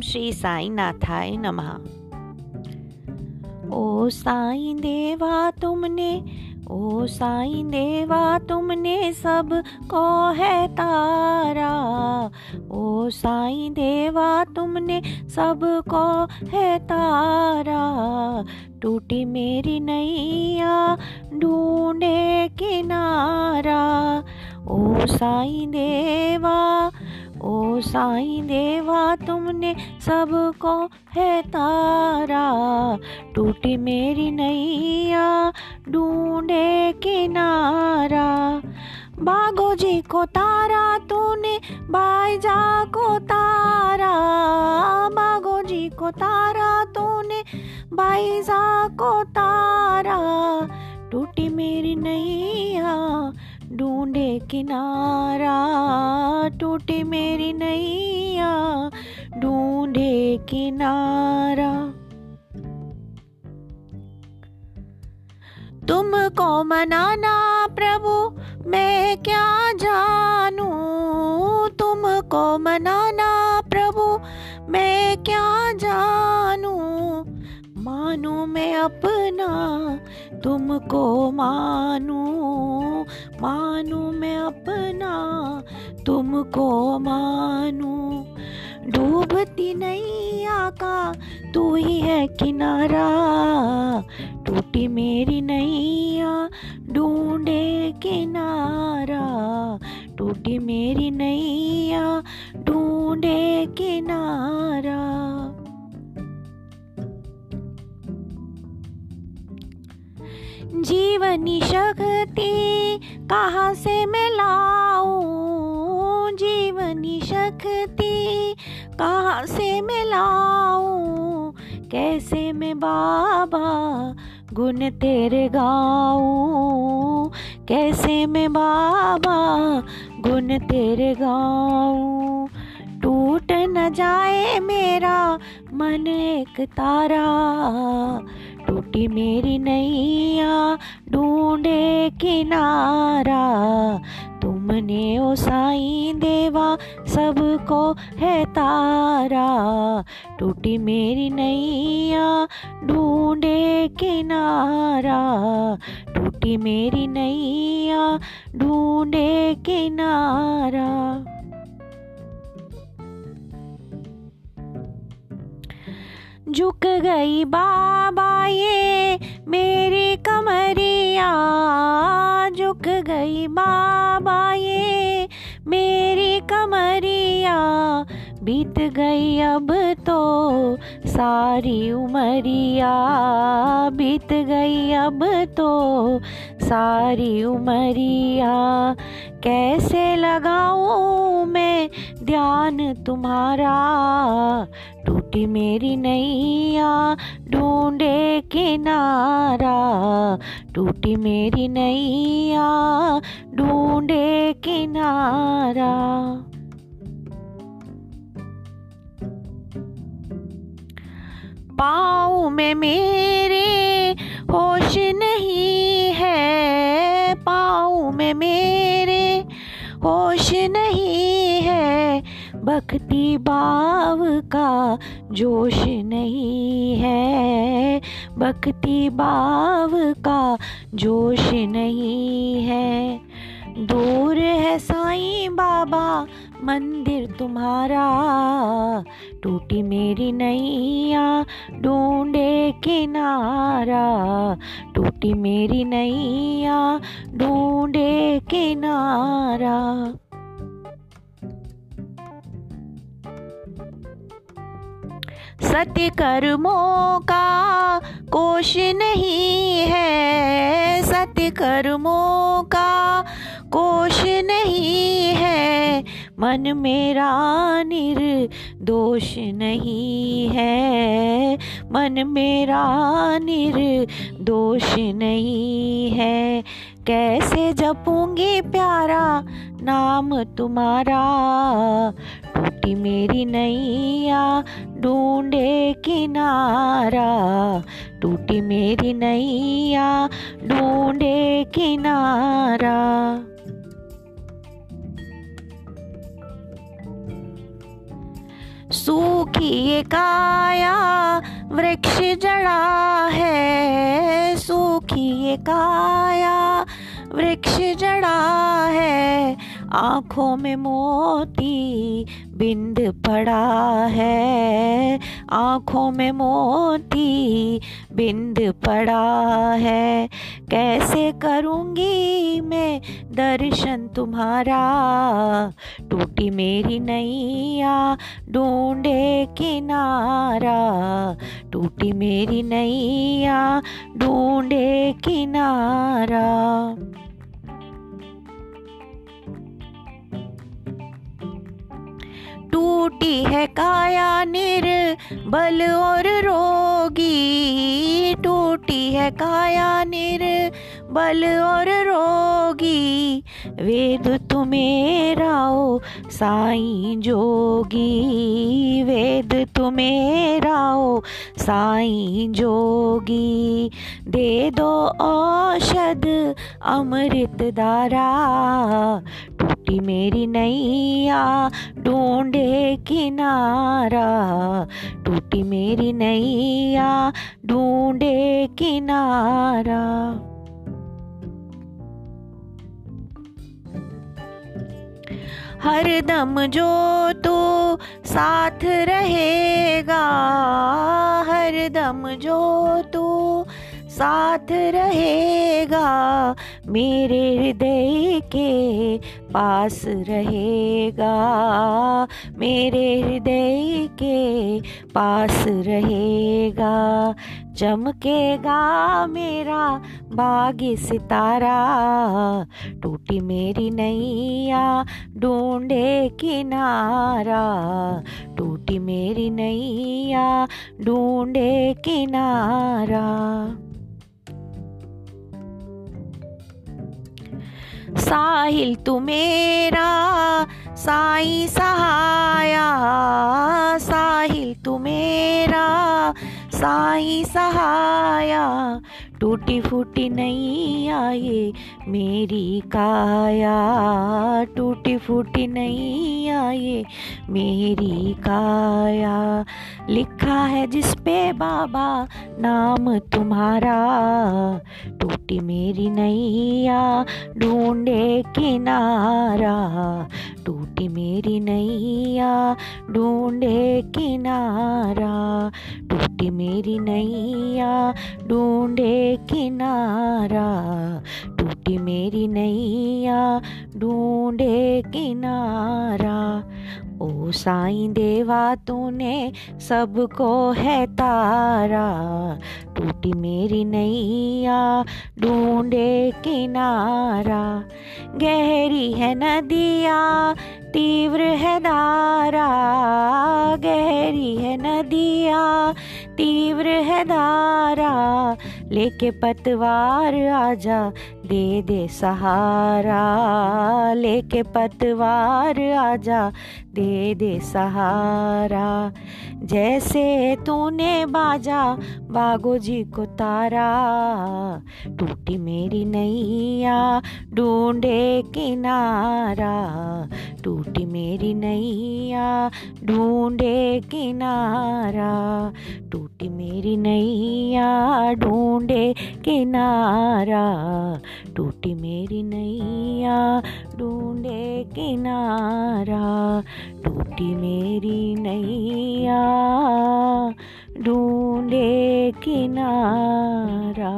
श्री साई नाथाय नमः। ओ साई देवा, तुमने, ओ साई देवा, तुमने सबको है तारा। ओ साई देवा, तुमने सबको है तारा। टूटी मेरी नैया, ढूंढे किनारा। ओ साई देवा ओ साईं देवा, तुमने सबको है तारा। टूटी मेरी नैया, ढूंढे किनारा। बागो जी को तारा, तूने बाईजा को तारा। बागो जी को तारा, तूने बाईजा को तारा। टूटी मेरी ढूंढे किनारा टूटी मेरी नैया, ढूंढे किनारा। तुमको मनाना प्रभु, मैं क्या जानू? तुमको मनाना प्रभु, मैं क्या जानू? अपना तुमको मानू मानू मैं अपना तुमको मानू। डूबती नैया का तू ही है किनारा। टूटी मेरी नैया, ढूंढे किनारा। टूटी मेरी नैया, ढूंढे किनारा। जीवनी शक्ति कहाँ से मैं लाऊं? जीवनी शक्ति कहाँ से मैं लाऊं? कैसे मैं बाबा गुण तेरे गाऊं? कैसे मैं बाबा गुण तेरे गाऊं? टूट न जाए मेरा मन एक तारा। टूटी मेरी नैया ढूंढे किनारा। तुमने ओ साई देवा सबको है तारा। टूटी मेरी नैया ढूंढे किनारा। टूटी मेरी नैया ढूंढे किनारा। झुक गई बाबा ये मेरी कमरिया। झुक गई बाबा ये मेरी कमरिया। बीत गई अब तो सारी उमरिया। बीत गई अब तो सारी उमरिया। कैसे लगाऊँ मैं ध्यान तुम्हारा? टूटी मेरी नैया, ढूंढे किनारा। टूटी मेरी नैया, ढूंढे किनारा। पाँव में मेरे होश नहीं है, पाँव में मेरे होश नहीं है। भक्ति भाव का जोश नहीं है। भक्ति भाव का जोश नहीं है। दूर है साईं बाबा, मंदिर तुम्हारा। टूटी मेरी नैया, ढूंढे किनारा। टूटी मेरी नैया, ढूंढे किनारा। सत्य कर्मों का कोश नहीं है। सत्य कर्मों का कोश नहीं है। मन मेरा निर्दोष नहीं है। मन मेरा निर्दोष नहीं है। कैसे जपूँगी प्यारा नाम तुम्हारा? टूटी मेरी नैया ढूंढे किनारा। टूटी मेरी नैया ढूंढे किनारा। सूखी ये काया वृक्ष जड़ा है। सूखी ये काया वृक्ष जड़ा है। आँखों में मोती बिंद पड़ा है। आँखों में मोती बिंद पड़ा है। कैसे करूँगी मैं दर्शन तुम्हारा? टूटी मेरी नैया ढूंढे किनारा। टूटी मेरी नैया ढूंढे किनारा। टूटी है काया निर्बल और रोगी। टूटी है काया निर्बल और रोगी। वेद तुम्हें ओ साई जोगी। वेद तुम्हें ओ साई जोगी। दे दो औषध अमृत दारा। टूटी मेरी नैया ढूंढे किनारा। टूटी मेरी नैया ढूंढे किनारा। हर दम जो तू साथ रहेगा, हर दम जो तू साथ रहेगा, मेरे हृदय के पास रहेगा, मेरे हृदय के पास रहेगा। चमकेगा मेरा बागी सितारा, टूटी मेरी नैया ढूंढे किनारा। टूटी मेरी नैया ढूंढे किनारा। साहिल तू मेरा साई सहाया। साहिल तू मेरा साई सहाया। टूटी फूटी नहीं आए, मेरी काया। टूटी फूटी नहीं आए, मेरी काया। लिखा है जिस पे बाबा नाम तुम्हारा। टूटी मेरी नैया, ढूंढे किनारा। टूटी मेरी नैया, ढूंढे किनारा। टूटी मेरी नैया ढूंढे किनारा टूटी मेरी नैया ढूंढे किनारा। ओ साईं देवा तूने सबको है तारा। टूटी मेरी नैया, ढूंढे किनारा। गहरी है नदिया, तीव्र है धारा गहरी है नदिया, तीव्र है धारा लेके पतवार आजा, दे दे सहारा। लेके पतवार आजा, दे दे सहारा। जैसे तूने बाजा, बागो जी को तारा। टूटी मेरी नैया, ढूंढे किनारा। टूटी मेरी नैया, ढूंढे किनारा। टूटी मेरी नैया ढूंढे किनारा, टूटी मेरी नैया ढूंढे किनारा, टूटी मेरी नैया ढूंढे किनारा।